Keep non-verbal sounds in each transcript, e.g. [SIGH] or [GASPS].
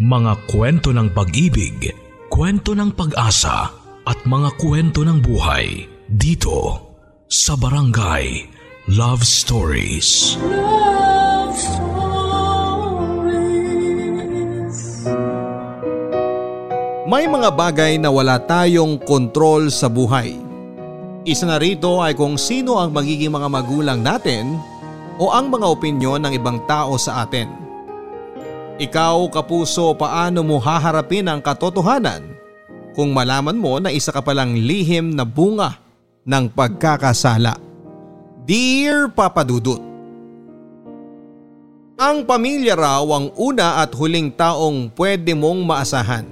Mga kwento ng pag-ibig, kwento ng pag-asa at mga kwento ng buhay dito sa Barangay Love Stories. Love Stories. May mga bagay na wala tayong kontrol sa buhay. Isa na rito ay kung sino ang magiging mga magulang natin o ang mga opinyon ng ibang tao sa atin. Ikaw kapuso paano mo haharapin ang katotohanan kung malaman mo na isa ka palang lihim na bunga ng pagkakasala. Dear Papa Dudut Ang pamilya raw ang una at huling taong pwede mong maasahan.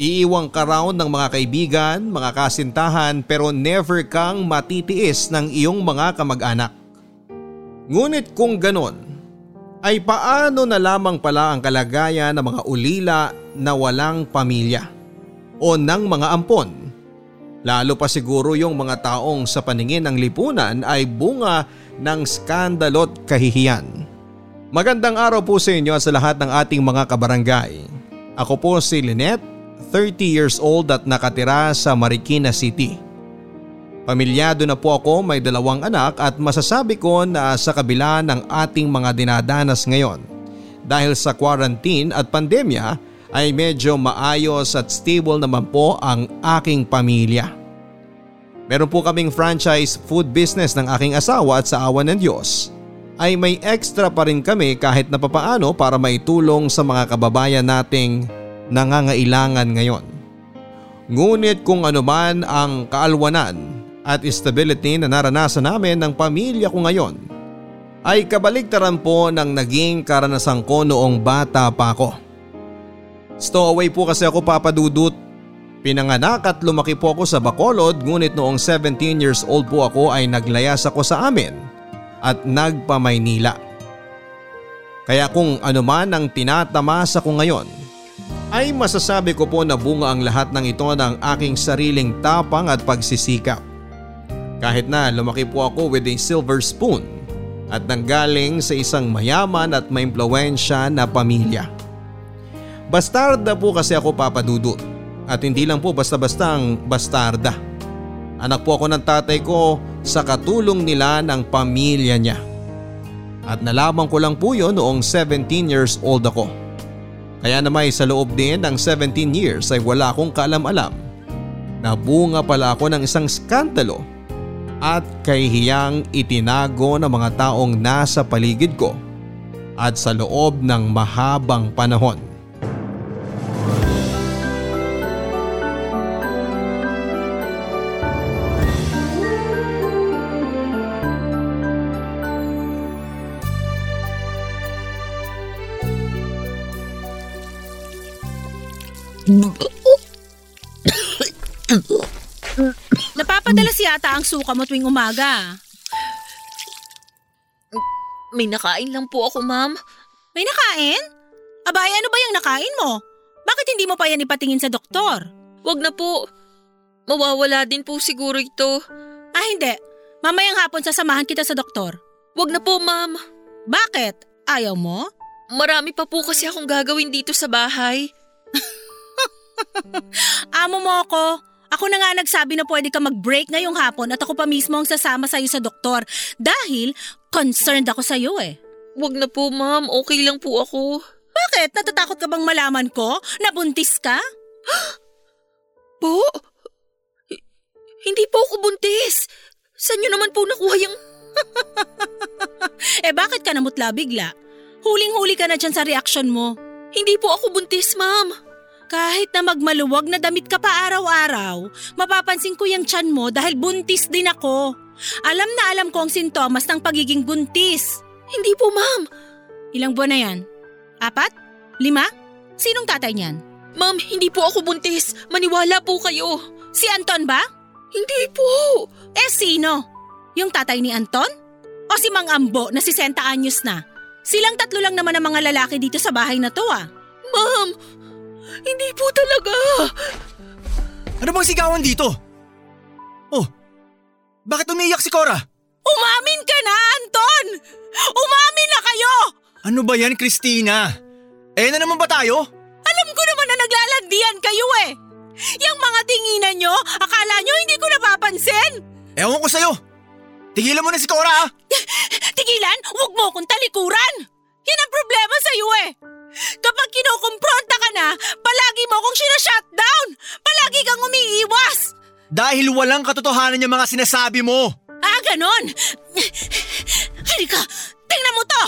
Iiwang ka raw ng mga kaibigan, mga kasintahan pero never kang matitiis ng iyong mga kamag-anak. Ngunit kung ganon, ay paano na lamang pala ang kalagayan ng mga ulila na walang pamilya o ng mga ampon. Lalo pa siguro yung mga taong sa paningin ng lipunan ay bunga ng skandalot kahihiyan. Magandang araw po sa inyo sa lahat ng ating mga kabarangay. Ako po si Lynette, 30 years old at nakatira sa Marikina City. Pamilyado na po ako may dalawang anak at masasabi ko na sa kabila ng ating mga dinadanas ngayon dahil sa quarantine at pandemya ay medyo maayos at stable naman po ang aking pamilya. Meron po kaming franchise food business ng aking asawa at sa awa ng Diyos ay may extra pa rin kami kahit na papaano para maitulong sa mga kababayan nating nangangailangan ngayon. Ngunit kung ano man ang kaalwanan at stability na naranasan namin ng pamilya ko ngayon ay kabaligtaran po ng naging karanasan ko noong bata pa ako. Stowaway po kasi ako papadudot. Pinanganak at lumaki po ako sa Bacolod ngunit noong 17 years old po ako ay naglayas ako sa amin at nagpamaynila. Kaya kung ano man ang tinatamasa ko ngayon ay masasabi ko po na bunga ang lahat ng ito ng aking sariling tapang at pagsisikap. Kahit na lumaki po ako with a silver spoon at nanggaling sa isang mayaman at may impluensya na pamilya. Bastarda po kasi ako papadudot at hindi lang po basta-bastang bastarda. Anak po ako ng tatay ko sa katulong nila ng pamilya niya. At nalaman ko lang po yon noong 17 years old ako. Kaya naman sa loob din ng 17 years ay wala akong kaalam-alam na bunga pala ako ng isang skandalo at kahihiyang itinago ng mga taong nasa paligid ko at sa loob ng mahabang panahon. Napapadalas yata ang suka mo tuwing umaga. May nakain lang po ako, ma'am. May nakain? Abay, ano ba yung nakain mo? Bakit hindi mo pa yan ipatingin sa doktor? Wag na po. Mawawala din po siguro ito. Ah, hindi. Mamayang hapon sasamahan kita sa doktor. Wag na po, ma'am. Bakit? Ayaw mo? Marami pa po kasi akong gagawin dito sa bahay. [LAUGHS] Amo mo ako. Ako na nga nagsabi na pwede ka mag-break ngayong hapon at ako pa mismo ang sasama sa'yo sa doktor dahil concerned ako sa'yo eh. Wag na po ma'am, okay lang po ako. Bakit? Natatakot ka bang malaman ko? Nabuntis ka? [GASPS] po? H- hindi po ako buntis. Saan nyo naman po nakuha yung... [LAUGHS] eh bakit ka namutla bigla? Huling-huli ka na dyan sa reaksyon mo. Hindi po ako buntis, ma'am. Kahit na magmaluwag na damit ka pa araw-araw, mapapansin ko yung tiyan mo dahil buntis din ako. Alam na alam ko ang sintomas ng pagiging buntis. Hindi po ma'am. Ilang buwan na yan? Apat? Lima? Sinong tatay niyan? Ma'am, hindi po ako buntis. Maniwala po kayo. Si Anton ba? Hindi po. Eh sino? Yung tatay ni Anton? O si Mang Ambo na si Senta anyos na? Silang tatlo lang naman ang mga lalaki dito sa bahay na to ah. Ma'am, hindi po talaga. Ano bang sigawan dito? Oh, bakit umiiyak si Cora? Umamin ka na, Anton! Umamin na kayo! Ano ba yan, Christina? Eh na naman ba tayo? Alam ko naman na naglalandian kayo eh. Yung mga tinginan nyo, akala nyo hindi ko napapansin? Ewan ko sa'yo. Tigilan mo na si Cora ah. [LAUGHS] Tigilan, huwag mo akong talikuran. Yan ang problema sa'yo eh. Kapag kinukumpronta ka na, palagi mo akong sinashutdown. Palagi kang umiiwas. Dahil walang katotohanan yung mga sinasabi mo. Ah, ganon. Halika, tingnan mo to.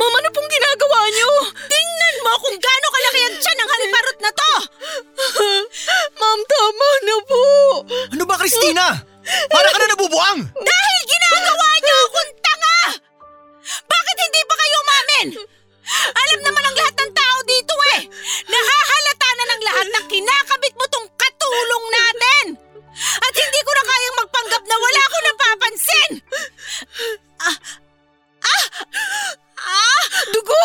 Mama, ano pong ginagawa niyo? Tingnan mo kung gaano kalaki ang tiyan ng haliparot na to. Ma'am, tama na po. Ano ba, Christina? Para ka na nabubuang! Dahil ginagawa niyo akong tanga! Bakit hindi pa kayo umamin? Alam naman ang lahat ng tao dito eh! Nahahalata na ng lahat na kinakabit mo tong katulong natin! At hindi ko na kayang magpanggap na wala ko napapansin! Ah! Ah! Ah! Dugo!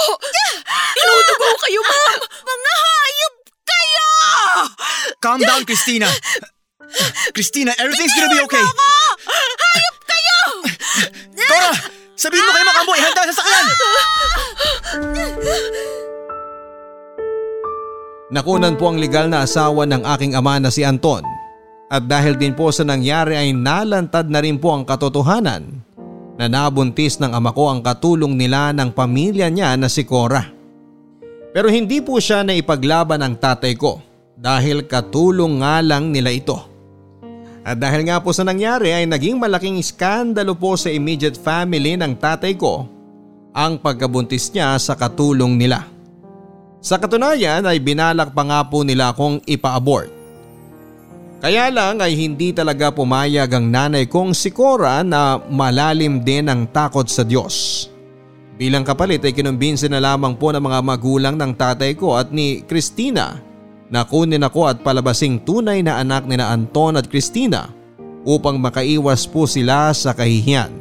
Inudugo kayo, ma'am! Mga hayop kayo! Calm down, Christina. Christina, everything's gonna be okay. Ako! Sabihin mo kay Makambo, ihanda sa sakyan! Nakunan po ang legal na asawa ng aking ama na si Anton. At dahil din po sa nangyari ay nalantad na rin po ang katotohanan na nabuntis ng ama ko ang katulong nila ng pamilya niya na si Cora. Pero hindi po siya na ipaglaban ng tatay ko dahil katulong nga lang nila ito. At dahil nga po sa nangyari ay naging malaking iskandalo po sa immediate family ng tatay ko ang pagkabuntis niya sa katulong nila. Sa katunayan ay binalak pa nga po nila akong ipa-abort. Kaya lang ay hindi talaga pumayag ang nanay kong si Cora na malalim din ang takot sa Diyos. Bilang kapalit ay kinumbinsin na lamang po ng mga magulang ng tatay ko at ni Christina na kunin ako at palabasing tunay na anak ni na Anton at Christina upang makaiwas po sila sa kahihiyan.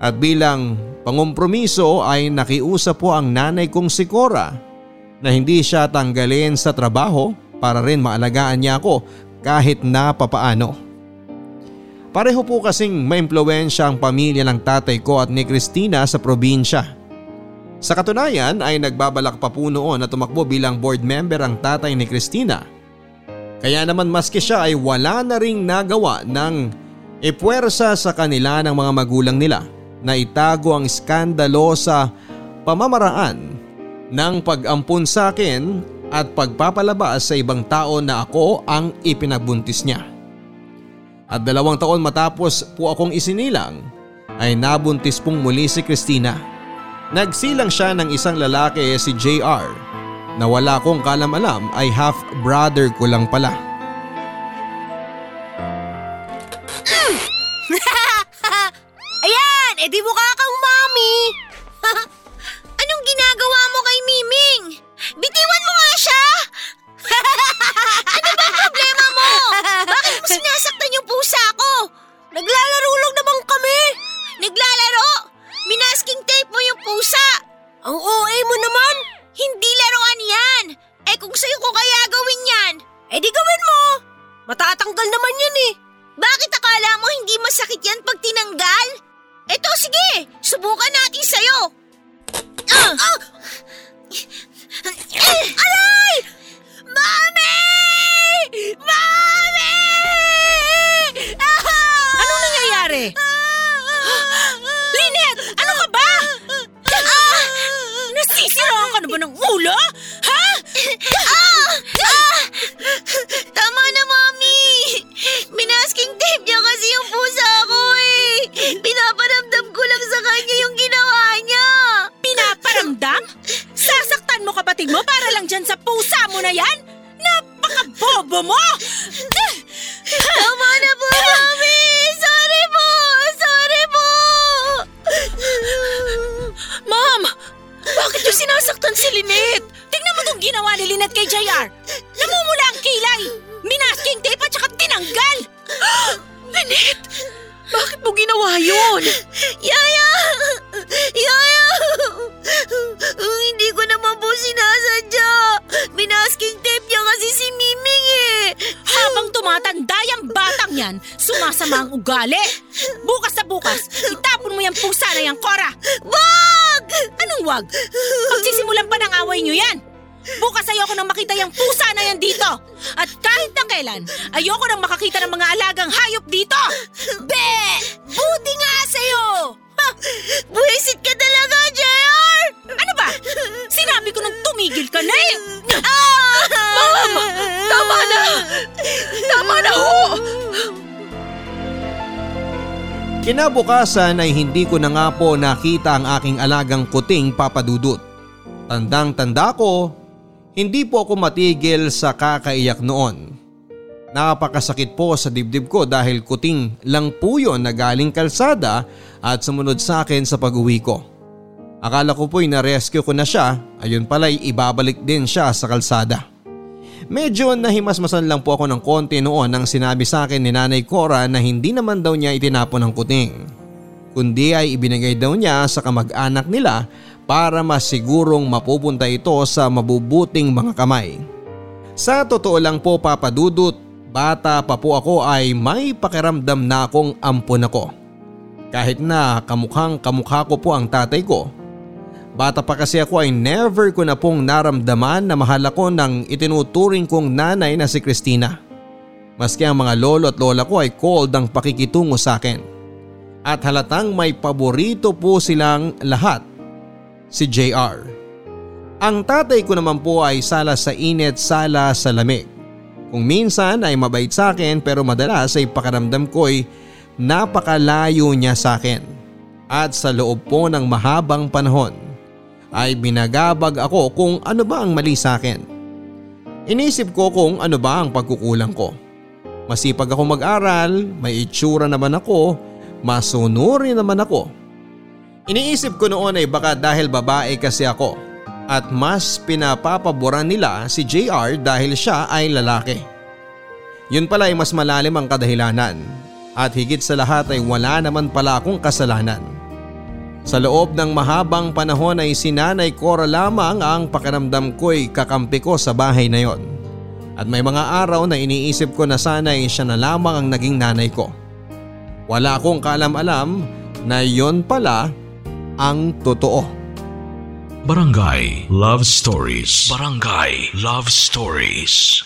At bilang pangumpromiso ay nakiusap po ang nanay kong si Cora na hindi siya tanggalin sa trabaho para rin maalagaan niya ako kahit na papaano. Pareho po kasing maimpluwensya ang pamilya ng tatay ko at ni Christina sa probinsya. Sa katunayan ay nagbabalak pa po noon na tumakbo bilang board member ang tatay ni Christina. Kaya naman maski siya ay wala na ring nagawa ng ipwersa sa kanila ng mga magulang nila na itago ang iskandalo sa pamamaraan ng pag-ampun sa akin at pagpapalabas sa ibang tao na ako ang ipinagbuntis niya. At dalawang taon matapos po akong isinilang ay nabuntis pong muli si Christina. Nagsilang siya ng isang lalaki si JR na wala kong kalam-alam ay half brother ko lang pala. Kinabukasan ay hindi ko na nga po nakita ang aking alagang kuting papadudot. Tandang tanda ko, hindi po ako matigil sa kakaiyak noon. Napakasakit po sa dibdib ko dahil kuting lang po yun na galing kalsada at sumunod sa akin sa pag-uwi ko. Akala ko po'y na-rescue ko na siya, ayun pala'y ibabalik din siya sa kalsada. Medyo nahimasmasan lang po ako ng konti noon nang sinabi sa akin ni Nanay Cora na hindi naman daw niya itinapon ang kuting. Kundi ay ibinigay daw niya sa kamag-anak nila para masigurong mapupunta ito sa mabubuting mga kamay. Sa totoo lang po papadudot, bata pa po ako ay may pakiramdam na akong ampon ako. Kahit na kamukhang kamukha ko po ang tatay ko Bata pa kasi ako ay never ko na pong naramdaman na mahal ako ng itinuturing kong nanay na si Christina. Maski ang mga lolo at lola ko ay cold ang pakikitungo sa akin. At halatang may paborito po silang lahat. Si JR. Ang tatay ko naman po ay sala sa init, sala sa lamig. Kung minsan ay mabait sa akin pero madalas ay pakaramdam ko ay napakalayo niya sa akin. At sa loob po ng mahabang panahon ay binagabag ako kung ano ba ang mali sa akin. Inisip ko kung ano ba ang pagkukulang ko. Masipag ako mag-aral, may itsura naman ako, masunuri naman ako. Iniisip ko noon ay baka dahil babae kasi ako at mas pinapapaboran nila si JR dahil siya ay lalaki. Yun pala ay mas malalim ang kadahilanan at higit sa lahat ay wala naman pala akong kasalanan. Sa loob ng mahabang panahon ay sinanay Cora lamang ang pakiramdam ko'y kakampi ko sa bahay na yon. At may mga araw na iniisip ko na sana'y siya na lamang ang naging nanay ko. Wala akong kalam-alam na yon pala ang totoo. Barangay Love Stories Barangay Love Stories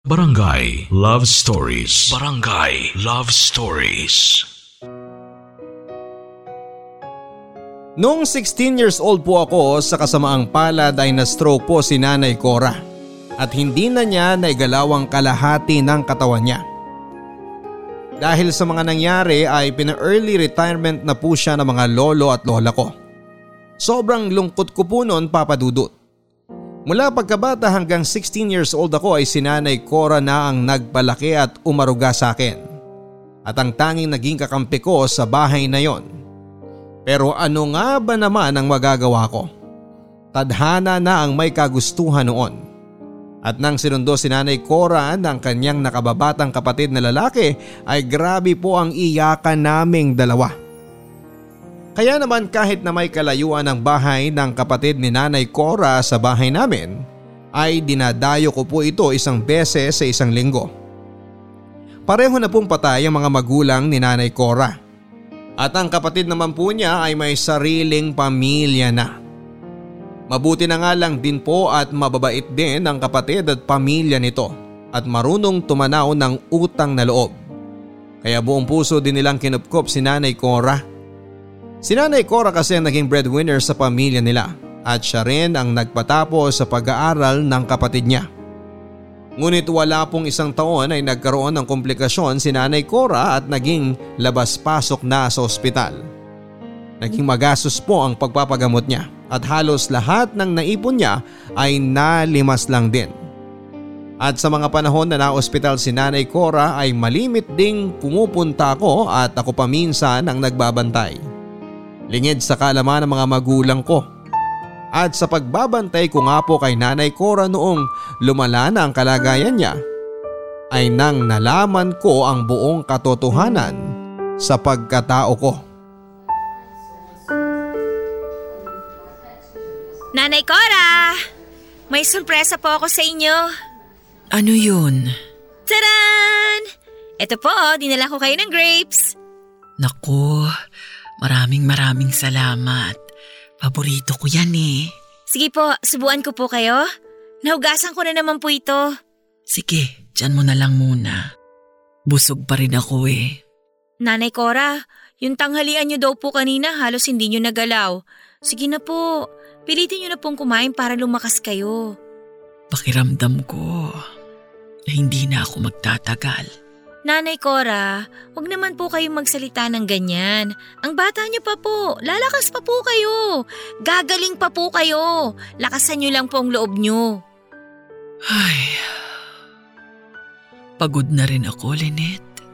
Barangay Love Stories Barangay Love Stories Noong 16 years old po ako sa kasamaang palad ay na-stroke po si Nanay Cora at hindi na niya naigalawang kalahati ng katawan niya. Dahil sa mga nangyari ay pina-early retirement na po siya ng mga lolo at lola ko. Sobrang lungkot ko po noon papadudot. Mula pagkabata hanggang 16 years old ako ay sinanay Cora na ang nagpalaki at umaruga sa akin. At ang tanging naging kakampi ko sa bahay na yon. Pero ano nga ba naman ang magagawa ko? Tadhana na ang may kagustuhan noon. At nang sinundo si Nanay Cora ng kanyang nakababatang kapatid na lalaki ay grabe po ang iyakan naming dalawa. Kaya naman kahit na may kalayuan ang bahay ng kapatid ni Nanay Cora sa bahay namin ay dinadayo ko po ito isang beses sa isang linggo. Pareho na pong patay ang mga magulang ni Nanay Cora. At ang kapatid naman po niya ay may sariling pamilya na. Mabuti na nga lang din po at mababait din ang kapatid at pamilya nito at marunong tumanaw ng utang na loob. Kaya buong puso din nilang kinupkop si Nanay Cora. Si Nanay Cora kasi ang naging breadwinner sa pamilya nila at siya rin ang nagpatapos sa pag-aaral ng kapatid niya. Ngunit wala pong isang taon ay nagkaroon ng komplikasyon si Nanay Cora at naging labas-pasok na sa ospital. Naging magastos po ang pagpapagamot niya at halos lahat ng naipon niya ay nalimas lang din. At sa mga panahon na na-ospital si Nanay Cora ay malimit ding pumupunta ako at ako paminsan ang nagbabantay. Lingid sa kalaman ng mga magulang ko. At sa pagbabantay ko nga po kay Nanay Cora noong lumala na ang kalagayan niya, ay nang nalaman ko ang buong katotohanan sa pagkatao ko. Nanay Cora! May sorpresa po ako sa inyo. Ano yun? Taran! Ito po, dinala ko kayo ng grapes. Naku, maraming maraming salamat. Paborito ko yan eh. Sige po, subuan ko po kayo. Nahugasan ko na naman po ito. Sige, dyan mo na lang muna. Busog pa rin ako eh. Nanay Cora, yung tanghalian niyo daw po kanina halos hindi niyo nagalaw. Sige na po, pilitin niyo na pong kumain para lumakas kayo. Pakiramdam ko na hindi na ako magtatagal. Nanay Cora, wag naman po kayong magsalita ng ganyan. Ang bata niyo pa po, lalakas pa po kayo. Gagaling pa po kayo. Lakasan niyo lang po ang loob niyo. Ay, pagod na rin ako, Lynette.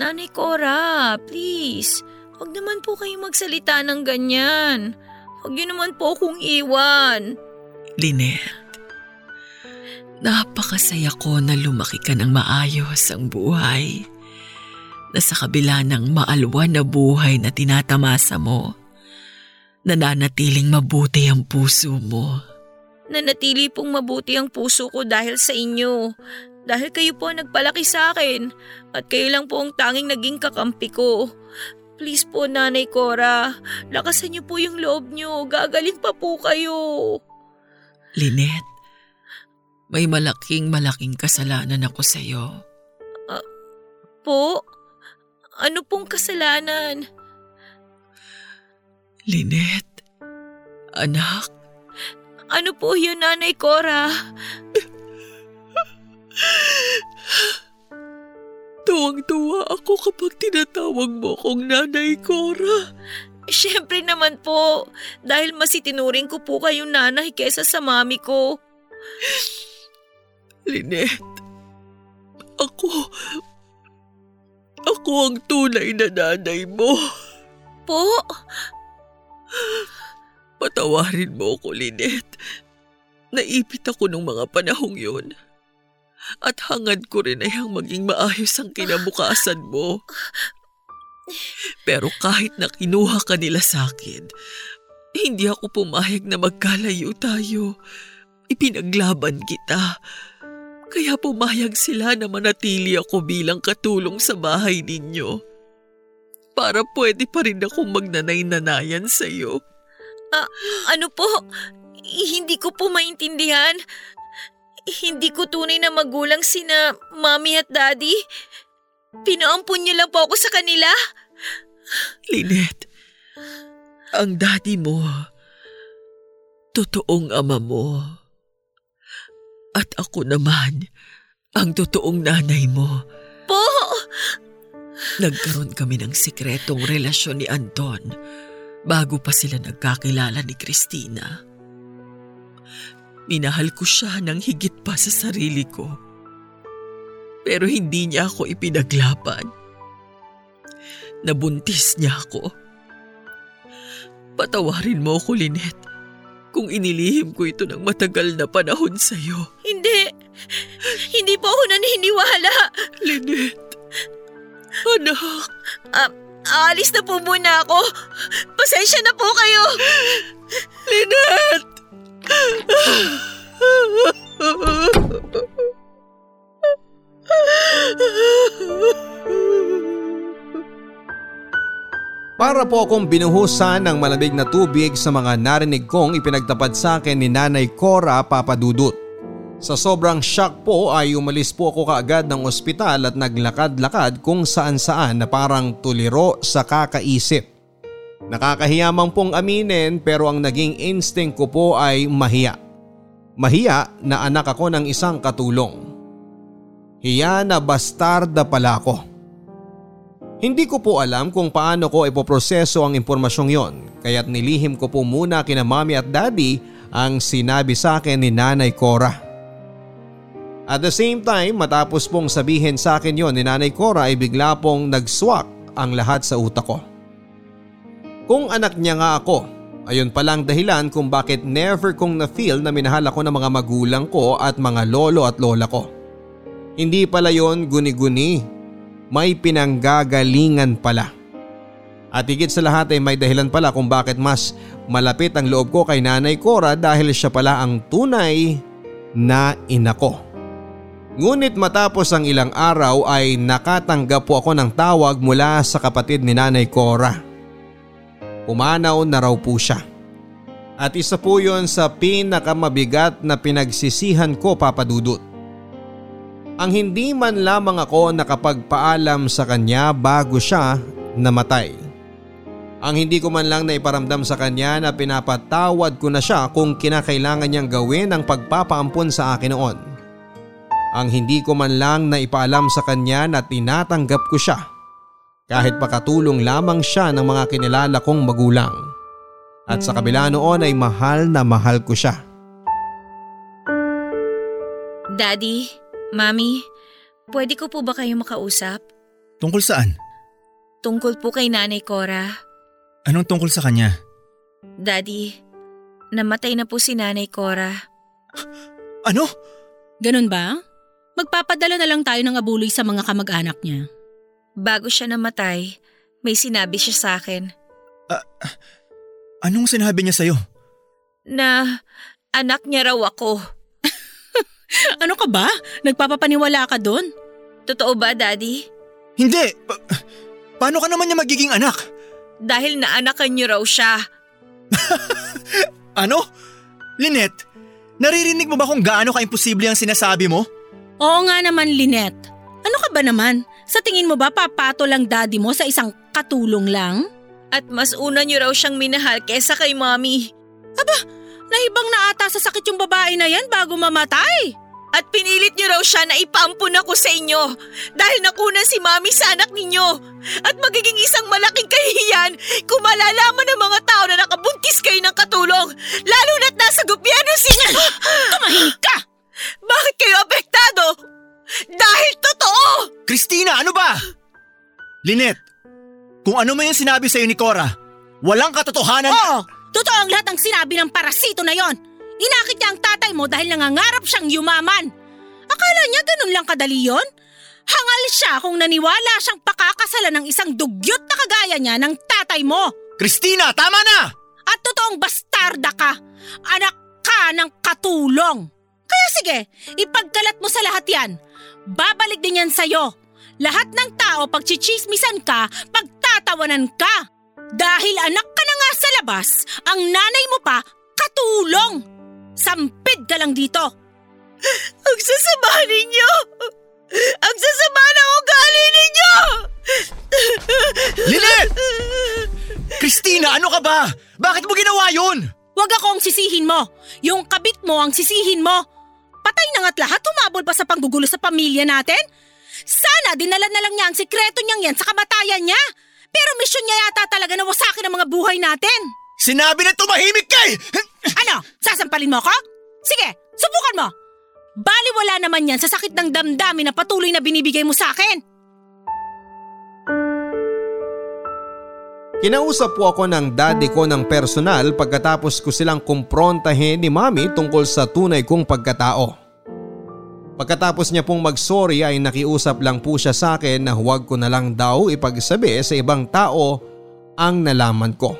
Nanay Cora, please. Wag naman po kayong magsalita ng ganyan. Huwag niyo naman po akong iwan. Lynette, napakasaya ko na lumaki ka ng maayos ang buhay. Na sa kabila ng maalwan na buhay na tinatamasa mo, nananatiling mabuti ang puso mo. Nanatili pong mabuti ang puso ko dahil sa inyo. Dahil kayo po ang nagpalaki sa akin at kayo lang po ang tanging naging kakampi ko. Please po, Nanay Cora, lakasan niyo po yung loob niyo. Gagaling pa po kayo. Lynette, may malaking malaking kasalanan ako sa iyo. Po? Ano pong kasalanan? Lynette, anak, Ano po yun, Nanay Cora? tuwang-tuwa ako kapag tinatawag mo akong nanay Cora. Siyempre naman po, dahil mas itinuring ko po kayong nanay kesa sa mami ko. Lynette, ako, ako ang tunay na nanay mo. Po? Patawarin mo ako, Lynette. Naipit ako nung mga panahong yun. At hangad ko rin ay ang maging maayos ang kinabukasan mo. Pero kahit na kinuha ka nila sa akin, hindi ako pumayag na magkalayo tayo. Ipinaglaban kita. Kaya pumayag sila na manatili ako bilang katulong sa bahay ninyo. Para pwede pa rin akong magnanay-nanayan sa iyo. Ano po? Hindi ko po maintindihan. Hindi ko tunay na magulang sina mami at daddy. Pinaampun niyo lang po ako sa kanila. Lynette, ang daddy mo, totoong ama mo. At ako naman, ang totoong nanay mo. Po! Nagkaroon kami ng sikretong relasyon ni Anton bago pa sila nagkakilala ni Christina. Minahal ko siya ng higit pa sa sarili ko. Pero hindi niya ako ipinaglaban. Nabuntis niya ako. Patawarin mo ako, Lynette, kung inilihim ko ito ng matagal na panahon sa'yo. Hindi. Hindi po ako naniniwala. Lynette, anak, Ah, aalis na po muna ako. Pasensya na po kayo. Lynette! [LAUGHS] Para po akong binuhusan ng malamig na tubig sa mga narinig kong ipinagtapat sa akin ni Nanay Cora Papadudut. Sa sobrang shock po ay umalis po ako kaagad ng ospital at naglakad-lakad kung saan saan na parang tuliro sa kakaisip. Nakakahiyamang pong aminin pero ang naging instinct ko po ay mahiya. Mahiya na anak ako ng isang katulong. Hiya na bastarda pala ako. Hindi ko po alam kung paano ko ipoproseso ang impormasyong yon kaya't nilihim ko po muna kina mami at daddy ang sinabi sa akin ni Nanay Cora. At the same time matapos pong sabihin sa akin yon ni Nanay Cora ay bigla pong nagswak ang lahat sa utak ko. Kung anak niya nga ako Ayon pala ang dahilan kung bakit never kong na-feel na minahal ako ng mga magulang ko at mga lolo at lola ko. Hindi pala yon guni-guni. May pinanggagalingan pala. At higit sa lahat ay may dahilan pala kung bakit mas malapit ang loob ko kay Nanay Cora dahil siya pala ang tunay na ina ko. Ngunit matapos ang ilang araw ay nakatanggap po ako ng tawag mula sa kapatid ni Nanay Cora. Pumanaw na raw po siya. At isa po yon sa pinakamabigat na pinagsisihan ko papadudot. Ang hindi man lamang ako nakapagpaalam sa kanya bago siya namatay. Ang hindi ko man lang naiparamdam sa kanya na pinapatawad ko na siya kung kinakailangan niyang gawin ang pagpapaampon sa akin noon. Ang hindi ko man lang naipaalam sa kanya na tinatanggap ko siya kahit pakatulong lamang siya ng mga kinilala kong magulang. At sa kabila noon ay mahal na mahal ko siya. Daddy, Mami, pwede ko po ba kayo makausap? Tungkol saan? Tungkol po kay Nanay Cora. Anong tungkol sa kanya? Daddy, namatay na po si Nanay Cora. [GASPS] Ano? Ganun ba? Magpapadala na lang tayo ng abuloy sa mga kamag-anak niya. Bago siya namatay, may sinabi siya sa akin Anong sinabi niya sa'yo? na anak niya raw ako. Ano ka ba? Nagpapapaniwala ka doon? Totoo ba, Daddy? Hindi! Pa- paano ka naman niya magiging anak? Dahil naanakan niyo raw siya. [LAUGHS] Ano? Lynette, naririnig mo ba kung gaano ka-imposible ang sinasabi mo? Oo nga naman, Lynette. Ano ka ba naman? Sa tingin mo ba papato lang daddy mo sa isang katulong lang? At mas una niyo raw siyang minahal kesa kay Mommy. Naibang na ata sa sakit yung babae na yan bago mamatay. At pinilit niyo raw siya na ipampun ako sa inyo dahil nakunan si Mami sa anak ninyo. At magiging isang malaking kahihiyan kung malalaman ng mga tao na nakabuntis kayo ng katulong. Lalo na't nasa gobyerno si... Tumahimik ka! Bakit kayo apektado? Dahil totoo! Christina, ano ba? Lynette, kung ano man yung sinabi sa'yo ni Cora, walang katotohanan. Oo! Totoo ang lahat ng sinabi ng parasito na yon. Inakit niya ang tatay mo dahil nangangarap siyang yumaman. Akala niya ganun lang kadali yon? Hangal siya kung naniwala siyang pakakasalan ng isang dugyot na kagaya niya ng tatay mo. Christina, tama na! At totoong bastarda ka. Anak ka ng katulong. Kaya sige, ipagkalat mo sa lahat yan. Babalik din yan sa'yo. Lahat ng tao pagchichismisan ka, pagtatawanan ka. Dahil anak labas, ang nanay mo pa katulong. Sampid ka lang dito. [LAUGHS] Ang sasama ninyo! Ang sasama ng ugali ninyo! Lynette! Christina, ano ka ba? Bakit mo ginawa yun? Huwag ako ang sisihin mo. Yung kabit mo ang sisihin mo. Patay na nga't lahat humabol pa sa panggugulo sa pamilya natin. Sana dinala na lang niya ang sikreto niyang yan sa kamatayan niya. Pero misyon niya yata talaga na wasakin ang mga buhay natin. Sinabi na tumahimik ka eh! Ano? Sasampalin mo ako? Sige, subukan mo. Baliwala naman yan sa sakit ng damdamin na patuloy na binibigay mo sa akin. Kinausap po ako ng daddy ko ng personal pagkatapos ko silang kumprontahin ni mami tungkol sa tunay kong pagkatao. Pagkatapos niya pong mag-sorry ay nakiusap lang po siya sa akin na huwag ko na lang daw ipagsabi sa ibang tao ang nalaman ko.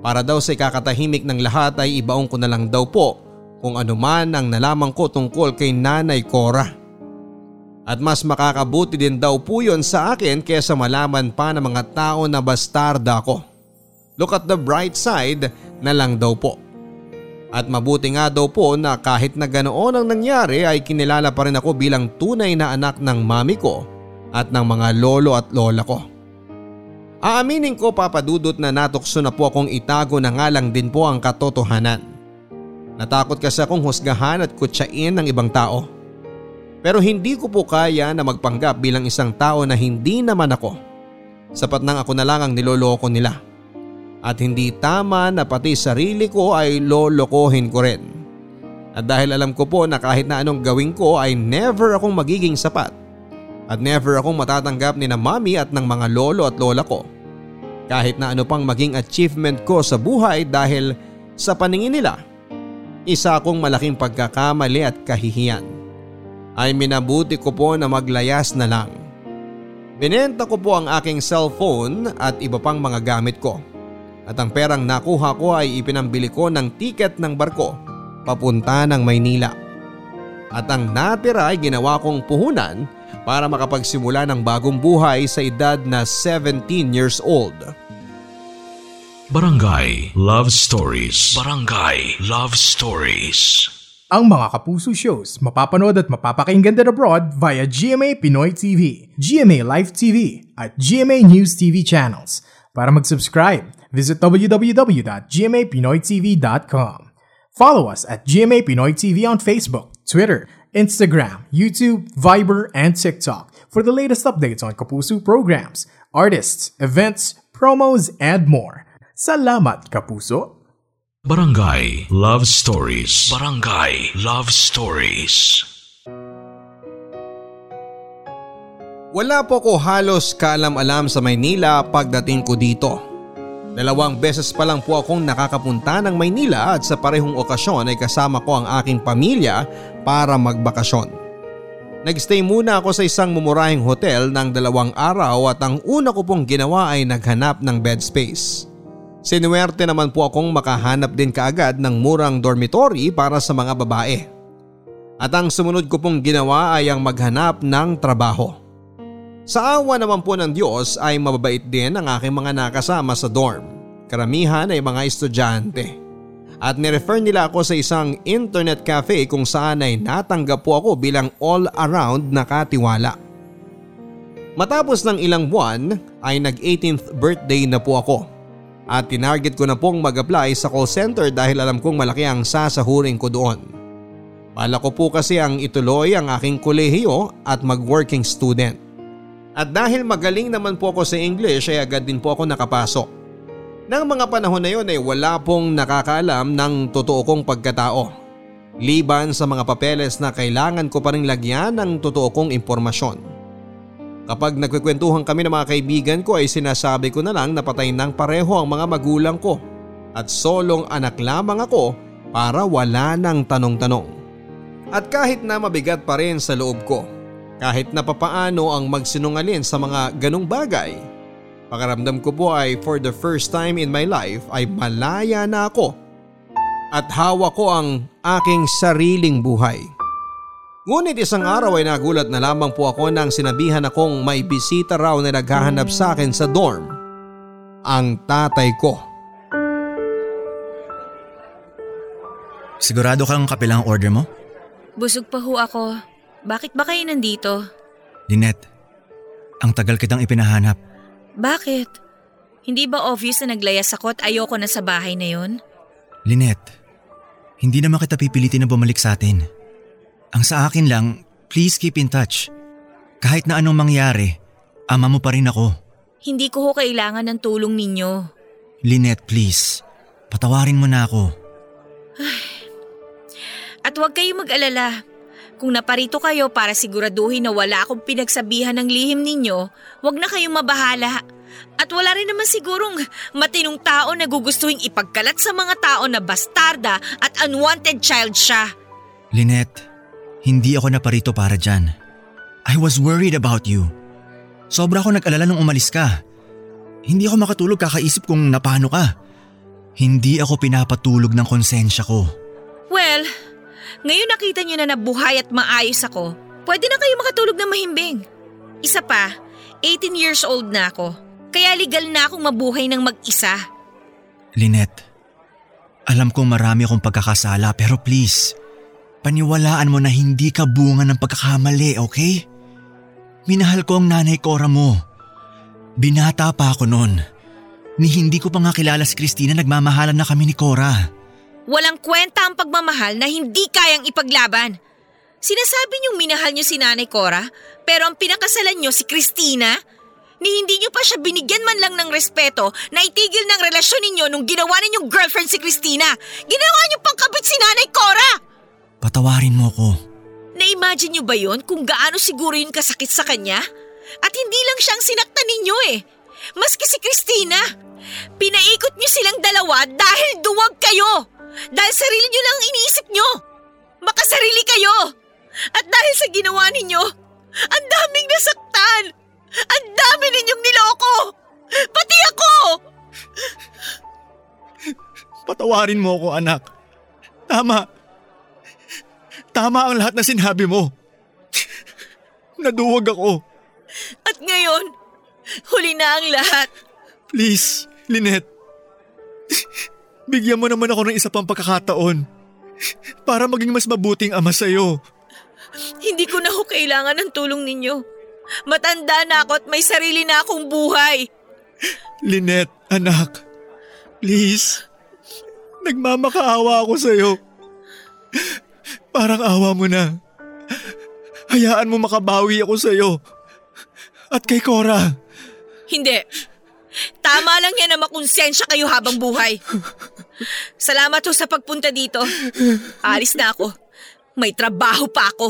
Para daw sa ikakatahimik ng lahat ay ibaong ko na lang daw po kung ano man ang nalaman ko tungkol kay Nanay Cora. At mas makakabuti din daw po yun sa akin kesa malaman pa ng mga tao na bastarda ko. Look at the bright side na lang daw po. At mabuti nga daw po na kahit na ganoon ang nangyari ay kinilala pa rin ako bilang tunay na anak ng mami ko at ng mga lolo at lola ko. Aaminin ko papadudot na natukso na po akong itago na nga lang din po ang katotohanan. Natakot kasi akong husgahan at kutsain ng ibang tao. Pero hindi ko po kaya na magpanggap bilang isang tao na hindi naman ako. Sapat nang ako na lang ang niloloko nila. At hindi tama na pati sarili ko ay lolokohin ko rin. At dahil alam ko po na kahit na anong gawin ko ay never akong magiging sapat. At never akong matatanggap ni na mami at ng mga lolo at lola ko. Kahit na ano pang maging achievement ko sa buhay dahil sa paningin nila, isa akong malaking pagkakamali at kahihiyan. Ay minabuti ko po na maglayas na lang. Binenta ko po ang aking cellphone at iba pang mga gamit ko. At ang perang nakuha ko ay ipinambili ko ng tiket ng barko papunta ng Maynila. At ang natira ay ginawa kong puhunan para makapagsimula ng bagong buhay sa edad na 17 years old. Barangay Love Stories. Barangay Love Stories. Ang mga Kapuso shows mapapanood at mapapakinggan din abroad via GMA Pinoy TV, GMA Live TV at GMA News TV channels. Para mag-subscribe, visit www.gmapinoytv.com. Follow us at GMA Pinoy TV on Facebook, Twitter, Instagram, YouTube, Viber, and TikTok for the latest updates on Kapuso programs, artists, events, promos, and more. Salamat, Kapuso! Barangay Love Stories. Barangay Love Stories. Wala po ko halos kaalam-alam sa Maynila pagdating ko dito. Dalawang beses pa lang po akong nakakapunta ng Maynila at sa parehong okasyon ay kasama ko ang aking pamilya para magbakasyon. Nagstay muna ako sa isang mumurahing hotel ng dalawang araw at ang una ko pong ginawa ay naghanap ng bed space. Sinuwerte naman po akong makahanap din kaagad ng murang dormitory para sa mga babae. At ang sumunod ko pong ginawa ay ang maghanap ng trabaho. Sa awa naman po ng Diyos ay mababait din ang aking mga nakasama sa dorm. Karamihan ay mga estudyante. At nirefer nila ako sa isang internet cafe kung saan ay natanggap po ako bilang all-around na katiwala. Matapos ng ilang buwan ay nag 18th birthday na po ako. At tinarget ko na pong mag-apply sa call center dahil alam kong malaki ang sasahurin ko doon. Bala ko po kasi ang ituloy ang aking kolehiyo at mag-working student. At dahil magaling naman po ako sa English ay agad din po ako nakapasok. Nang mga panahon na yon ay wala pong nakakaalam ng totoo kong pagkatao. Liban sa mga papeles na kailangan ko pa rin lagyan ng totoo kong impormasyon. Kapag nagkikwentuhan kami ng mga kaibigan ko ay sinasabi ko na lang na patay ng pareho ang mga magulang ko at solong anak lamang ako para wala ng tanong-tanong. At kahit na mabigat pa rin sa loob ko kahit na papaano ang magsinungalin sa mga ganong bagay. Pakaramdam ko po ay for the first time in my life ay malaya na ako at hawak ko ang aking sariling buhay. Ngunit isang araw ay nagulat na lamang po ako nang sinabihan akong may bisita raw na naghahanap sa akin sa dorm. Ang tatay ko. Sigurado kang kapilang order mo? Busog pa ho ako. Bakit ba kayo nandito? Lynette, ang tagal kitang ipinahanap. Bakit? Hindi ba obvious na naglayas ako at ayoko na sa bahay na yon? Lynette, hindi naman kita pipilitin na bumalik sa atin. Ang sa akin lang, please keep in touch. Kahit na anong mangyari, ama mo pa rin ako. Hindi ko ho kailangan ng tulong ninyo. Lynette, please. Patawarin mo na ako. At huwag kayong mag-alala. Kung naparito kayo para siguraduhin na wala akong pinagsabihan ng lihim ninyo, huwag na kayong mabahala. At wala rin naman sigurong matinong tao na gugustuhin ipagkalat sa mga tao na bastarda at unwanted child siya. Lynette, hindi ako naparito para dyan. I was worried about you. Sobra ako nag-alala nung umalis ka. Hindi ako makatulog kakaisip kung napano ka. Hindi ako pinapatulog ng konsensya ko. Well, ngayon nakita niyo na nabuhay at maayos ako, pwede na kayo makatulog ng mahimbing. Isa pa, 18 years old na ako. Kaya legal na akong mabuhay ng mag-isa. Lynette, alam kong marami akong pagkakasala pero please, paniwalaan mo na hindi ka bunga ng pagkakamali, okay? Minahal ko ang nanay Cora mo. Binata pa ako noon. Ni hindi ko pa nga kilala si Christina nagmamahalan na kami ni Cora. Walang kwenta ang pagmamahal na hindi kayang ipaglaban. Sinasabi niyong minahal niyo si Nanay Cora, pero ang pinakasalan niyo si Christina? Ni hindi niyo pa siya binigyan man lang ng respeto na itigil ng relasyon ninyo nung ginawa ninyong girlfriend si Christina. Ginawa niyo pang kabit si Nanay Cora! Patawarin mo ko. Na-imagine niyo ba yon kung gaano siguro yun kasakit sa kanya? At hindi lang siyang sinaktan ninyo eh. Maski si Christina. Pinaikot niyo silang dalawa dahil duwag kayo. Dahil sarili niyo lang ang iniisip niyo. Makasarili kayo. At dahil sa ginawa ninyo, ang daming nasaktan. Ang dami ninyong niloko. Pati ako. Patawarin mo ako anak. Tama. Tama ang lahat na sinabi mo. Naduwag ako. At ngayon, huli na ang lahat. Please, Lynette. Bigyan mo naman ako ng isa pang pagkakataon para maging mas mabuting ama sa'yo. Hindi ko na ho kailangan ng tulong ninyo. Matanda na ako at may sarili na akong buhay. Lynette, anak. Please. Nagmamakaawa ako sa'yo. Parang awa mo na. Hayaan mo makabawi ako sa'yo. At kay Cora. Hindi. Tama lang yan na makonsensya kayo habang buhay. Salamat ho sa pagpunta dito. Alis na ako. May trabaho pa ako.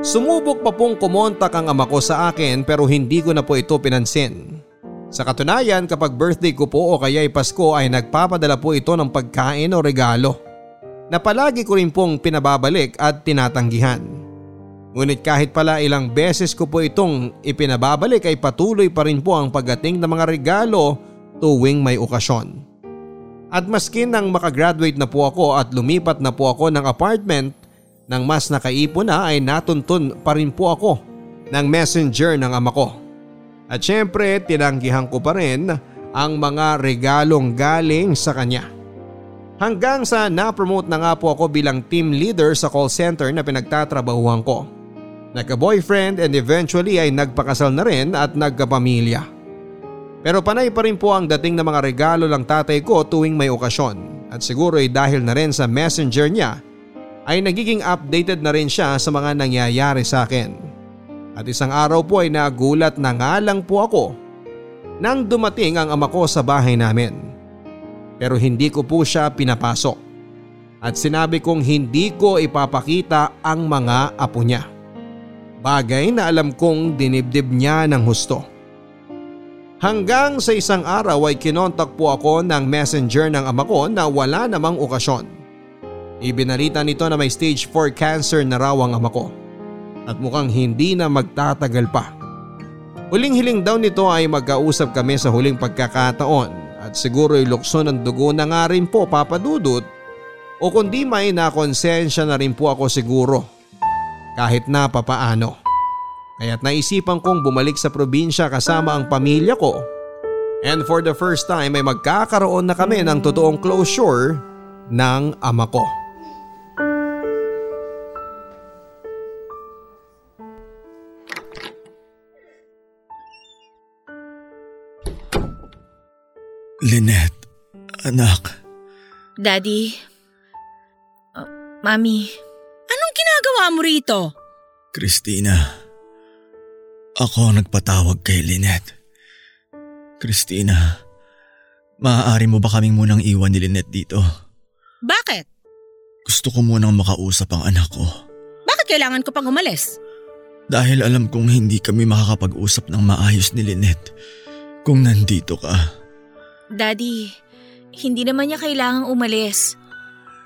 Sumubok pa pong kumontak ang ama ko sa akin pero hindi ko na po ito pinansin. Sa katunayan kapag birthday ko po o kaya Pasko ay nagpapadala po ito ng pagkain o regalo na palagi ko rin pong pinababalik at tinatanggihan. Ngunit kahit pala ilang beses ko po itong ipinababalik ay patuloy pa rin po ang pagdating ng mga regalo tuwing may okasyon. At maski nang makagraduate na po ako at lumipat na po ako ng apartment nang mas nakaipon na ay natuntun pa rin po ako ng messenger ng ama ko. At syempre tinanggihan ko pa rin ang mga regalong galing sa kanya. Hanggang sa na-promote na nga po ako bilang team leader sa call center na pinagtatrabahuhan ko. Nagka-boyfriend and eventually ay nagpakasal na rin at nagkapamilya. Pero panay pa rin po ang dating ng mga regalo lang tatay ko tuwing may okasyon at siguro ay dahil na rin sa messenger niya ay nagiging updated na rin siya sa mga nangyayari sa akin. At isang araw po ay nagulat na nga lang po ako nang dumating ang ama ko sa bahay namin. Pero hindi ko po siya pinapasok at sinabi kong hindi ko ipapakita ang mga apo niya. Bagay na alam kong dinibdib niya ng husto. Hanggang sa isang araw ay kinontak po ako ng messenger ng ama ko na wala namang okasyon. Ibinalita nito na may stage 4 cancer na raw ang ama ko at mukhang hindi na magtatagal pa. Huling-hiling daw nito ay magkausap kami sa huling pagkakataon at siguro ilukso ng dugo na nga rin po papadudot o kundi may nakonsensya na rin po ako siguro kahit na papaano. Kaya't naisipan kong bumalik sa probinsya kasama ang pamilya ko and for the first time ay magkakaroon na kami ng totoong closure ng ama ko. Lynette, anak. Daddy. Uh, Mami. Ginagawa mo rito? Christina. Ako nagpatawag kay Lynette. Christina, maaari mo ba kaming munang iwan ni Lynette dito? Bakit? Gusto ko munang makausap ang anak ko. Bakit kailangan ko pang umalis? Dahil alam kong hindi kami makakapag-usap ng maayos ni Lynette kung nandito ka. Daddy, hindi naman niya kailangang umalis.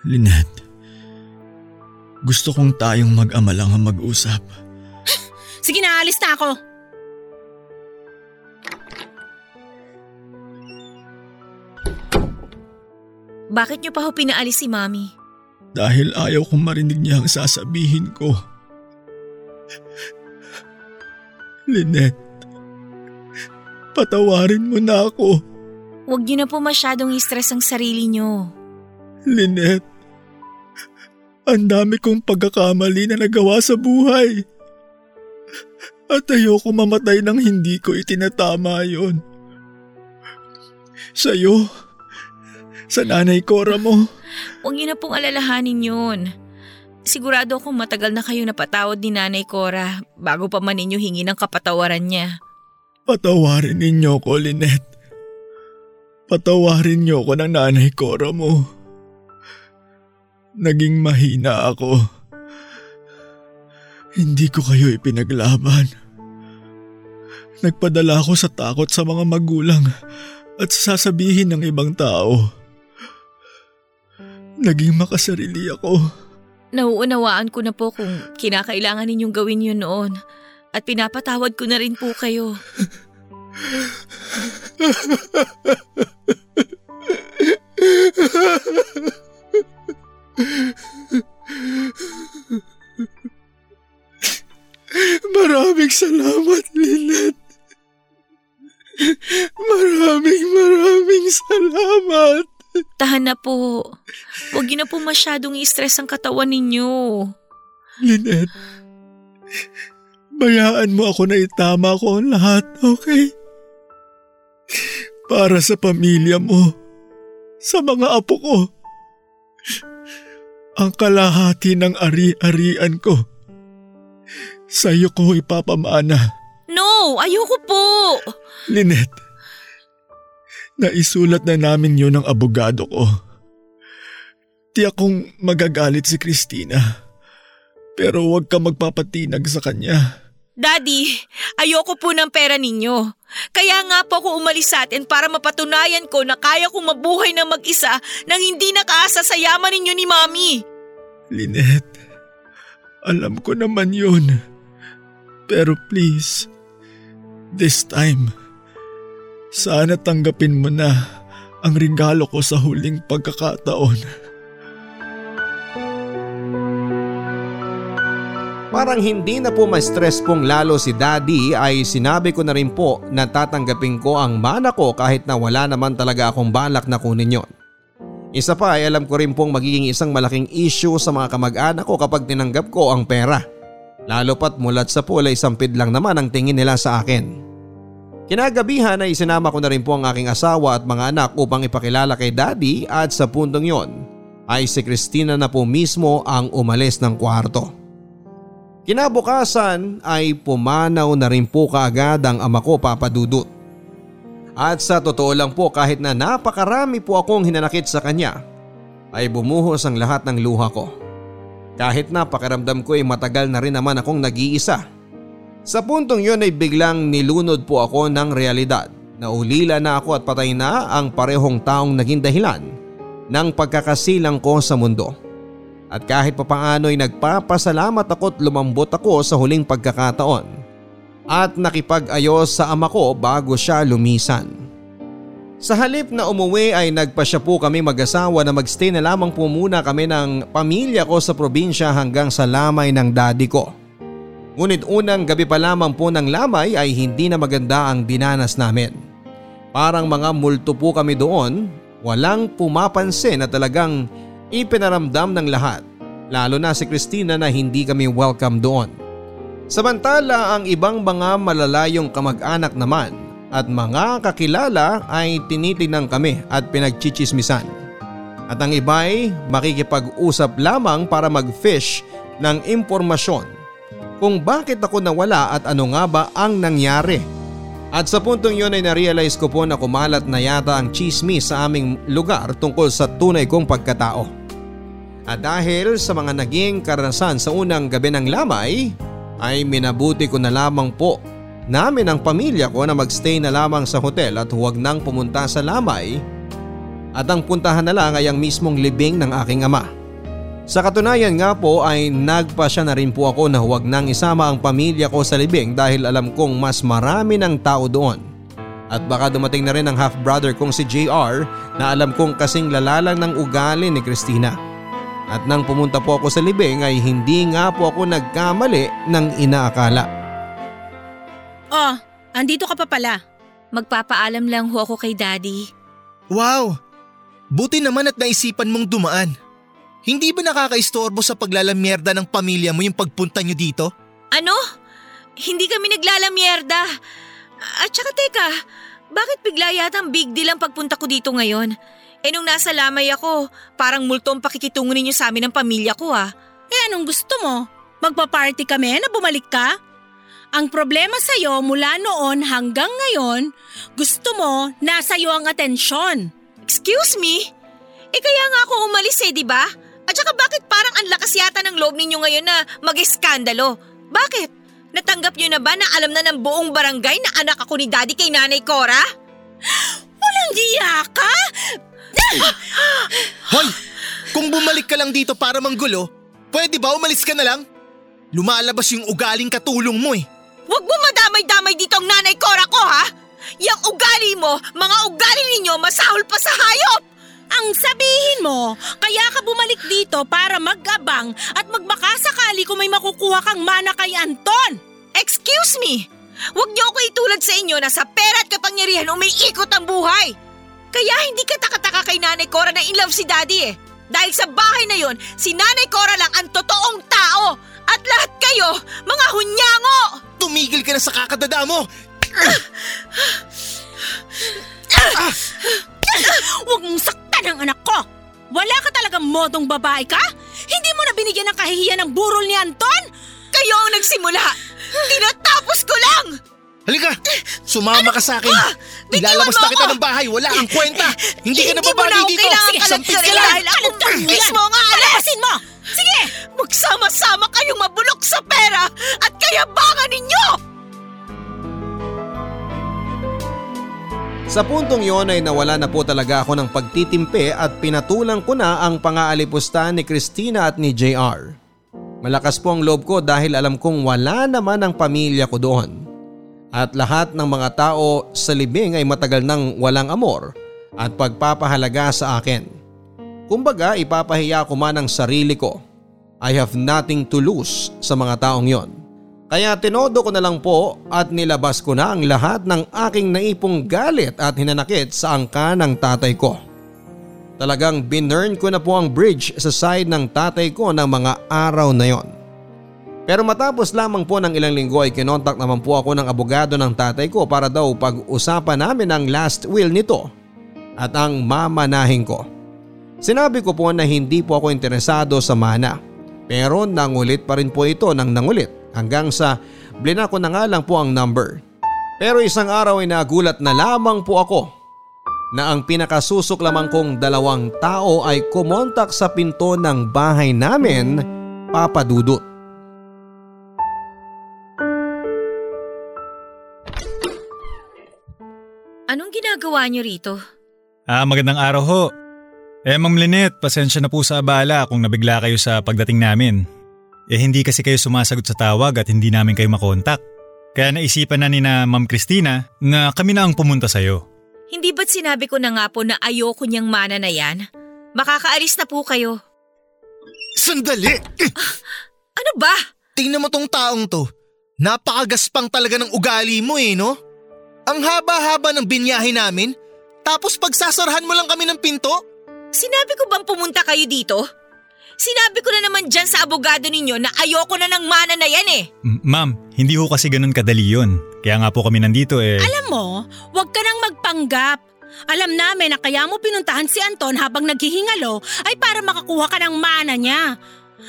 Lynette, gusto kong tayong mag-ama lang ang mag-usap. Sige na, alis na ako. Bakit niyo pa ho pinaalis si Mami? Dahil ayaw kong marinig niya ang sasabihin ko. Lynette, patawarin mo na ako. Huwag niyo na po masyadong i-stress ang sarili niyo. Lynette, ang dami kong pagkakamali na nagawa sa buhay. At ayoko mamatay nang hindi ko itinatama yon. Sa'yo, sa nanay Cora mo. Huwag niyo na pong alalahanin yun. Sigurado akong matagal na kayo napatawad ni Nanay Cora bago pa man ninyo hingi ng kapatawaran niya. Patawarin ninyo ko, Lynette. Patawarin niyo ko ng nanay Cora mo. Naging mahina ako. Hindi ko kayo ipinaglaban. Nagpadala ako sa takot sa mga magulang at sasabihin ng ibang tao. Naging makasarili ako. Nauunawaan ko na po kung kinakailangan ninyong gawin yun noon at pinapatawad ko na rin po kayo. [LAUGHS] Maraming salamat, Lynette. Maraming maraming salamat. Tahan na po. Huwag niyo na po masyadong i-stress ang katawan ninyo. Lynette, bayaan mo ako na itama ko ang lahat, okay? Para sa pamilya mo, sa mga apo ko, ang kalahati ng ari-arian ko, sa'yo ko ipapamana. No, ayoko po. Lynette, naisulat na namin yun ng abogado ko. Di akong magagalit si Christina, pero huwag ka magpapatinag sa kanya. Daddy, ayoko po ng pera ninyo. Kaya nga po ako umalis sa atin para mapatunayan ko na kaya kong mabuhay ng mag-isa nang hindi nakaasa sa yaman ninyo ni Mami. Lynette, alam ko naman yun. Pero please, this time, sana tanggapin mo na ang regalo ko sa huling pagkakataon. Parang hindi na po ma-stress pong lalo si daddy ay sinabi ko na rin po na tatanggapin ko ang mana ko kahit na wala naman talaga akong balak na kunin yon. Isa pa ay alam ko rin pong magiging isang malaking issue sa mga kamag-anak ko kapag tinanggap ko ang pera. Lalo pat mulat sa pool ay sampid lang naman ang tingin nila sa akin. Kinagabihan ay isinama ko na rin po ang aking asawa at mga anak upang ipakilala kay daddy at sa puntong yon ay si Christina na po mismo ang umalis ng kwarto. Kinabukasan ay pumanaw na rin po kaagad ang ama ko papadudot. At sa totoo lang po kahit na napakarami po akong hinanakit sa kanya ay bumuhos ang lahat ng luha ko. Kahit na pakiramdam ko ay matagal na rin naman akong nag-iisa. Sa puntong yun ay biglang nilunod po ako ng realidad na ulila na ako at patay na ang parehong taong naging dahilan ng pagkakasilang ko sa mundo. At kahit papaano ay nagpapasalamat ako at lumambot ako sa huling pagkakataon at nakipag-ayos sa ama ko bago siya lumisan. Sa halip na umuwi ay nagpa siya po kami mag-asawa na magstay na lamang po muna kami ng pamilya ko sa probinsya hanggang sa lamay ng daddy ko. Ngunit unang gabi pa lamang po ng lamay ay hindi na maganda ang dinanas namin. Parang mga multo po kami doon, walang pumapansin na talagang ipinaramdam ng lahat lalo na si Christina na hindi kami welcome doon. Samantala ang ibang mga malalayong kamag-anak naman at mga kakilala ay tinitingnan kami at pinagchichismisan. At ang iba'y makikipag-usap lamang para mag-fish ng impormasyon kung bakit ako nawala at ano nga ba ang nangyari. At sa puntong yun ay narealize ko po na kumalat na yata ang chismis sa aming lugar tungkol sa tunay kong pagkatao. At dahil sa mga naging karanasan sa unang gabi ng lamay, ay minabuti ko na lamang po namin ang pamilya ko na magstay na lamang sa hotel at huwag nang pumunta sa lamay at ang puntahan na lang ay ang mismong libing ng aking ama. Sa katunayan nga po ay nagpa siya na rin po ako na huwag nang isama ang pamilya ko sa libing dahil alam kong mas marami ng tao doon. At baka dumating na rin ang half-brother kong si JR na alam kong kasing lalalang ng ugali ni Christina. At nang pumunta po ako sa libing ay hindi nga po ako nagkamali ng inaakala. Oh, andito ka pa pala. Magpapaalam lang ho ako kay daddy. Wow! Buti naman at naisipan mong dumaan. Hindi ba nakakaistorbo sa paglalamierda ng pamilya mo yung pagpunta nyo dito? Ano? Hindi kami naglalamierda. At saka teka, bakit bigla yata ang big deal ang pagpunta ko dito ngayon? Eh nung nasa lamay ako, parang multo ang pakikitungo ninyo sa amin ng pamilya ko ah. Eh anong gusto mo? Magpa-party kami na bumalik ka? Ang problema sa'yo mula noon hanggang ngayon, gusto mo nasa iyo ang atensyon. Excuse me? Eh kaya nga ako umalis eh, di ba? At saka bakit parang ang lakas yata ng loob ninyo ngayon na mag-eskandalo? Bakit? Natanggap niyo na ba na alam na ng buong barangay na anak ako ni Daddy kay Nanay Cora? [GASPS] Walang diya ka? [GASPS] Hoy! Kung bumalik ka lang dito para manggulo, pwede ba umalis ka na lang? Lumalabas yung ugaling katulong mo eh. Huwag mo madamay-damay dito ang Nanay Cora ko ha! Yang ugali mo, mga ugali ninyo masahol pa sa hayop! Ang sabihin mo, kaya ka bumalik dito para mag-abang at magbakasakali kung may makukuha kang mana kay Anton. Excuse me! Huwag niyo ako itulad sa inyo na sa pera at kapangyarihan umiikot ang buhay! Kaya hindi ka takataka kay Nanay Cora na in love si Daddy eh. Dahil sa bahay na yon, si Nanay Cora lang ang totoong tao. At lahat kayo, mga hunyango! Tumigil ka na sa kakadada mo! Huwag mong saktan ang anak ko! Wala ka talagang modong babae ka? Hindi mo na binigyan ng kahihiyan ng burol ni Anton? Kayo ang nagsimula! Tinatapos ko lang! Halika! Sumama ka sa akin! Bitiwan Ilalabas na kita ng bahay! Wala kang kwenta! Hindi ka Hindi mo babagi na ako dito! Sige, sampit ka lang! dahil ako mismo ang! Palabasin mo! Sige! Magsama-sama kayong mabulok sa pera at kayabangan ninyo! Sa puntong yon ay nawala na po talaga ako ng pagtitimpe at pinatulang ko na ang pangaalipusta ni Christina at ni JR. Malakas po ang loob ko dahil alam kong wala naman ang pamilya ko doon. At lahat ng mga tao sa libing ay matagal nang walang amor at pagpapahalaga sa akin. Kumbaga ipapahiya ko man ang sarili ko. I have nothing to lose sa mga taong yon. Kaya tinodo ko na lang po at nilabas ko na ang lahat ng aking naipong galit at hinanakit sa angka ng tatay ko. Talagang binurn ko na po ang bridge sa side ng tatay ko ng mga araw na yon. Pero matapos lamang po ng ilang linggo ay kinontak naman po ako ng abogado ng tatay ko para daw pag-usapan namin ang last will nito at ang mamanahin ko. Sinabi ko po na hindi po ako interesado sa mana pero nangulit pa rin po ito ng nangulit hanggang sa blina ko na nga lang po ang number. Pero isang araw ay nagulat na lamang po ako na ang pinakasusok lamang kong dalawang tao ay kumontak sa pinto ng bahay namin, Papa Dudut. Anong ginagawa niyo rito? Ah, magandang araw ho. Eh, Ma'am Lynette, pasensya na po sa abala kung nabigla kayo sa pagdating namin. Eh, hindi kasi kayo sumasagot sa tawag at hindi namin kayo makontak. Kaya naisipan na ni na Ma'am Christina na kami na ang pumunta sa'yo. Hindi ba't sinabi ko na nga po na ayoko niyang mana na yan? Makakaalis na po kayo. Sandali! Ano ba? Tingnan mo tong taong to. Napakagaspang talaga ng ugali mo eh, no? Ang haba-haba ng binyahe namin, tapos pagsasarahan mo lang kami ng pinto? Sinabi ko bang pumunta kayo dito? Sinabi ko na naman dyan sa abogado ninyo na ayoko na ng mana na yan eh. M- Ma'am, hindi ho kasi ganun kadali yun. Kaya nga po kami nandito eh. Alam mo, huwag ka nang magpanggap. Alam namin na kaya mo pinuntahan si Anton habang naghihingalo ay para makakuha ka ng mana niya.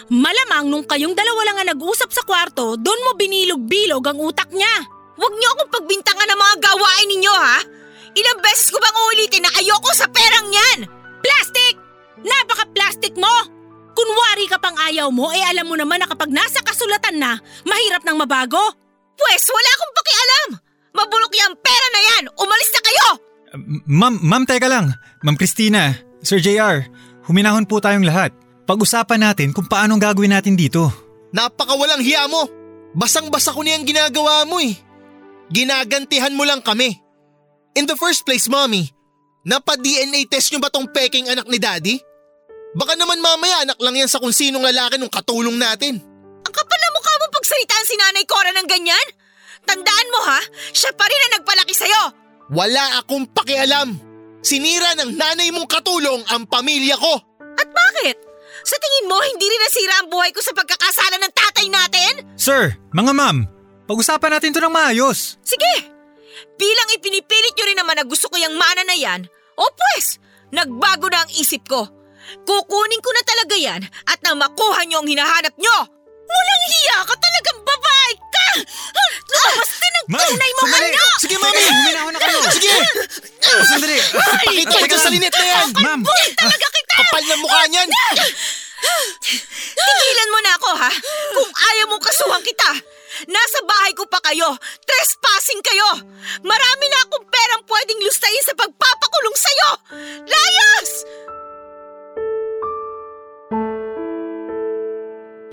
Malamang nung kayong dalawa lang ang nag-usap sa kwarto, doon mo binilog-bilog ang utak niya. Huwag niyo akong pagbintangan ng mga gawain ninyo ha? Ilang beses ko bang uulitin na ayoko sa perang yan? Plastic! Napaka-plastic mo! Kunwari ka pang ayaw mo, eh alam mo naman na kapag nasa kasulatan na, mahirap nang mabago. Pwes wala akong pakialam! Mabulok yung pera na yan! Umalis na kayo! M- Ma'am, ma'am, teka lang. Ma'am Christina, Sir JR, huminahon po tayong lahat. Pag-usapan natin kung paano gagawin natin dito. Napakawalang hiya mo! Basang-basa ko niyang ginagawa mo eh. Ginagantihan mo lang kami. In the first place, mommy, napa-DNA test niyo ba tong peking anak ni daddy? Baka naman mamaya anak lang yan sa kung sinong lalaki nung katulong natin. Ang kapal na mukha mo pagsalitaan si Nanay Cora ng ganyan? Tandaan mo ha, siya pa rin ang nagpalaki sa'yo. Wala akong pakialam. Sinira ng nanay mong katulong ang pamilya ko. At bakit? Sa tingin mo, hindi rin nasira ang buhay ko sa pagkakasala ng tatay natin? Sir, mga ma'am, pag-usapan natin to ng maayos. Sige! Bilang ipinipilit nyo rin naman na gusto ko yung mana na yan, o pwes, nagbago na ang isip ko. Kukunin ko na talaga yan at nang makuha nyo ang hinahanap nyo. Walang hiya ka talagang babae ka! Lumabas din ang tunay mong sandali! anak! Sige, mami! Huminahon na kayo! Sige! Sandali! Pakita ko sa linet na yan! Ma'am! Kapal na mukha niyan! Tigilan mo na ako ha! Kung ayaw mong kasuhan kita. Nasa bahay ko pa kayo. Trespassing kayo. Marami na akong perang pwedeng lustayin sa pagpapakulong sa'yo. Layas!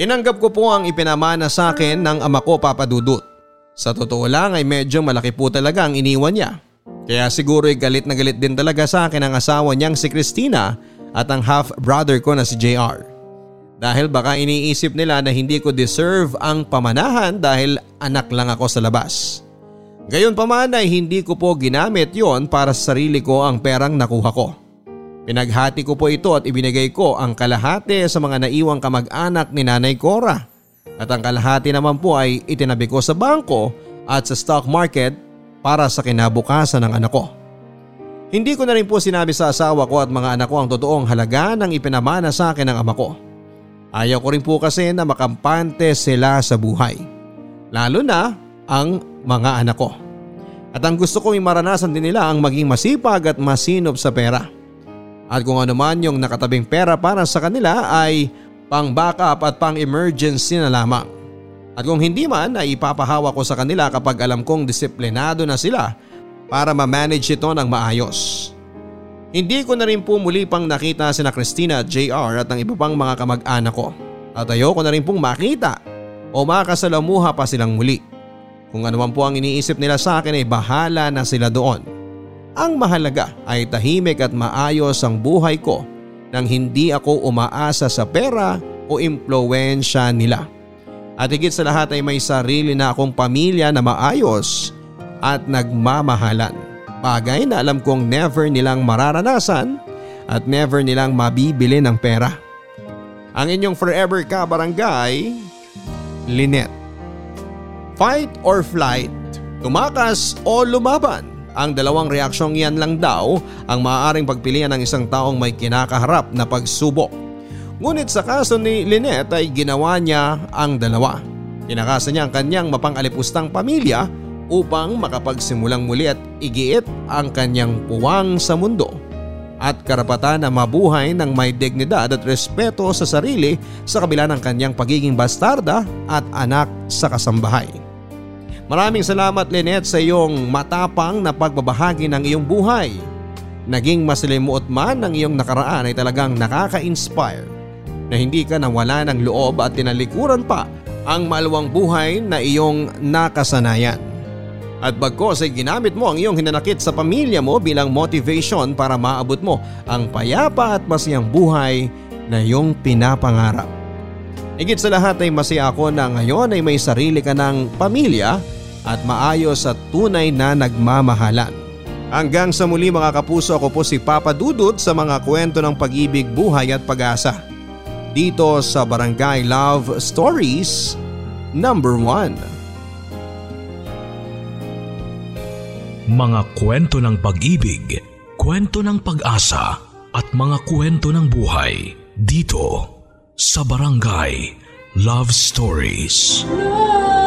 Tinanggap ko po ang ipinamana sa akin ng ama ko papadudot. Sa totoo lang ay medyo malaki po talaga ang iniwan niya. Kaya siguro ay galit na galit din talaga sa akin ang asawa niyang si Christina at ang half-brother ko na si JR. Dahil baka iniisip nila na hindi ko deserve ang pamanahan dahil anak lang ako sa labas. Gayon pa man ay hindi ko po ginamit yon para sa sarili ko ang perang nakuha ko. Pinaghati ko po ito at ibinigay ko ang kalahati sa mga naiwang kamag-anak ni Nanay Cora. At ang kalahati naman po ay itinabi ko sa bangko at sa stock market para sa kinabukasan ng anak ko. Hindi ko na rin po sinabi sa asawa ko at mga anak ko ang totoong halaga ng ipinamana sa akin ng ama ko. Ayaw ko rin po kasi na makampante sila sa buhay. Lalo na ang mga anak ko. At ang gusto kong maranasan din nila ang maging masipag at masinop sa pera. At kung ano man yung nakatabing pera para sa kanila ay pang backup at pang emergency na lamang. At kung hindi man ay ipapahawa ko sa kanila kapag alam kong disiplinado na sila para ma-manage ito ng maayos. Hindi ko na rin po muli pang nakita sina Christina at JR at ang iba pang mga kamag-anak ko. At ayoko na rin pong makita o makasalamuha pa silang muli. Kung ano man po ang iniisip nila sa akin ay bahala na sila doon. Ang mahalaga ay tahimik at maayos ang buhay ko nang hindi ako umaasa sa pera o impluensya nila. At higit sa lahat ay may sarili na akong pamilya na maayos at nagmamahalan. Bagay na alam kong never nilang mararanasan at never nilang mabibili ng pera. Ang inyong forever ka barangay, Lynette. Fight or flight, tumakas o lumaban. Ang dalawang reaksyong yan lang daw ang maaaring pagpilian ng isang taong may kinakaharap na pagsubok. Ngunit sa kaso ni Lynette ay ginawa niya ang dalawa. Tinakasa niya ang kanyang mapangalipustang pamilya upang makapagsimulang muli at igiit ang kanyang puwang sa mundo at karapatan na mabuhay ng may dignidad at respeto sa sarili sa kabila ng kanyang pagiging bastarda at anak sa kasambahay. Maraming salamat Lynette sa iyong matapang na pagbabahagi ng iyong buhay. Naging masalimuot man ang iyong nakaraan ay talagang nakaka-inspire na hindi ka nawala ng loob at tinalikuran pa ang maluwang buhay na iyong nakasanayan. At bagkos ay ginamit mo ang iyong hinanakit sa pamilya mo bilang motivation para maabot mo ang payapa at masayang buhay na iyong pinapangarap. Higit sa lahat ay masaya ako na ngayon ay may sarili ka ng pamilya at maayos at tunay na nagmamahalan. Hanggang sa muli mga kapuso ako po si Papa Dudut sa mga kwento ng pag-ibig, buhay at pag-asa. Dito sa Barangay Love Stories Number 1 Mga kwento ng pag-ibig, kwento ng pag-asa at mga kwento ng buhay dito sa Barangay Love Stories. Love.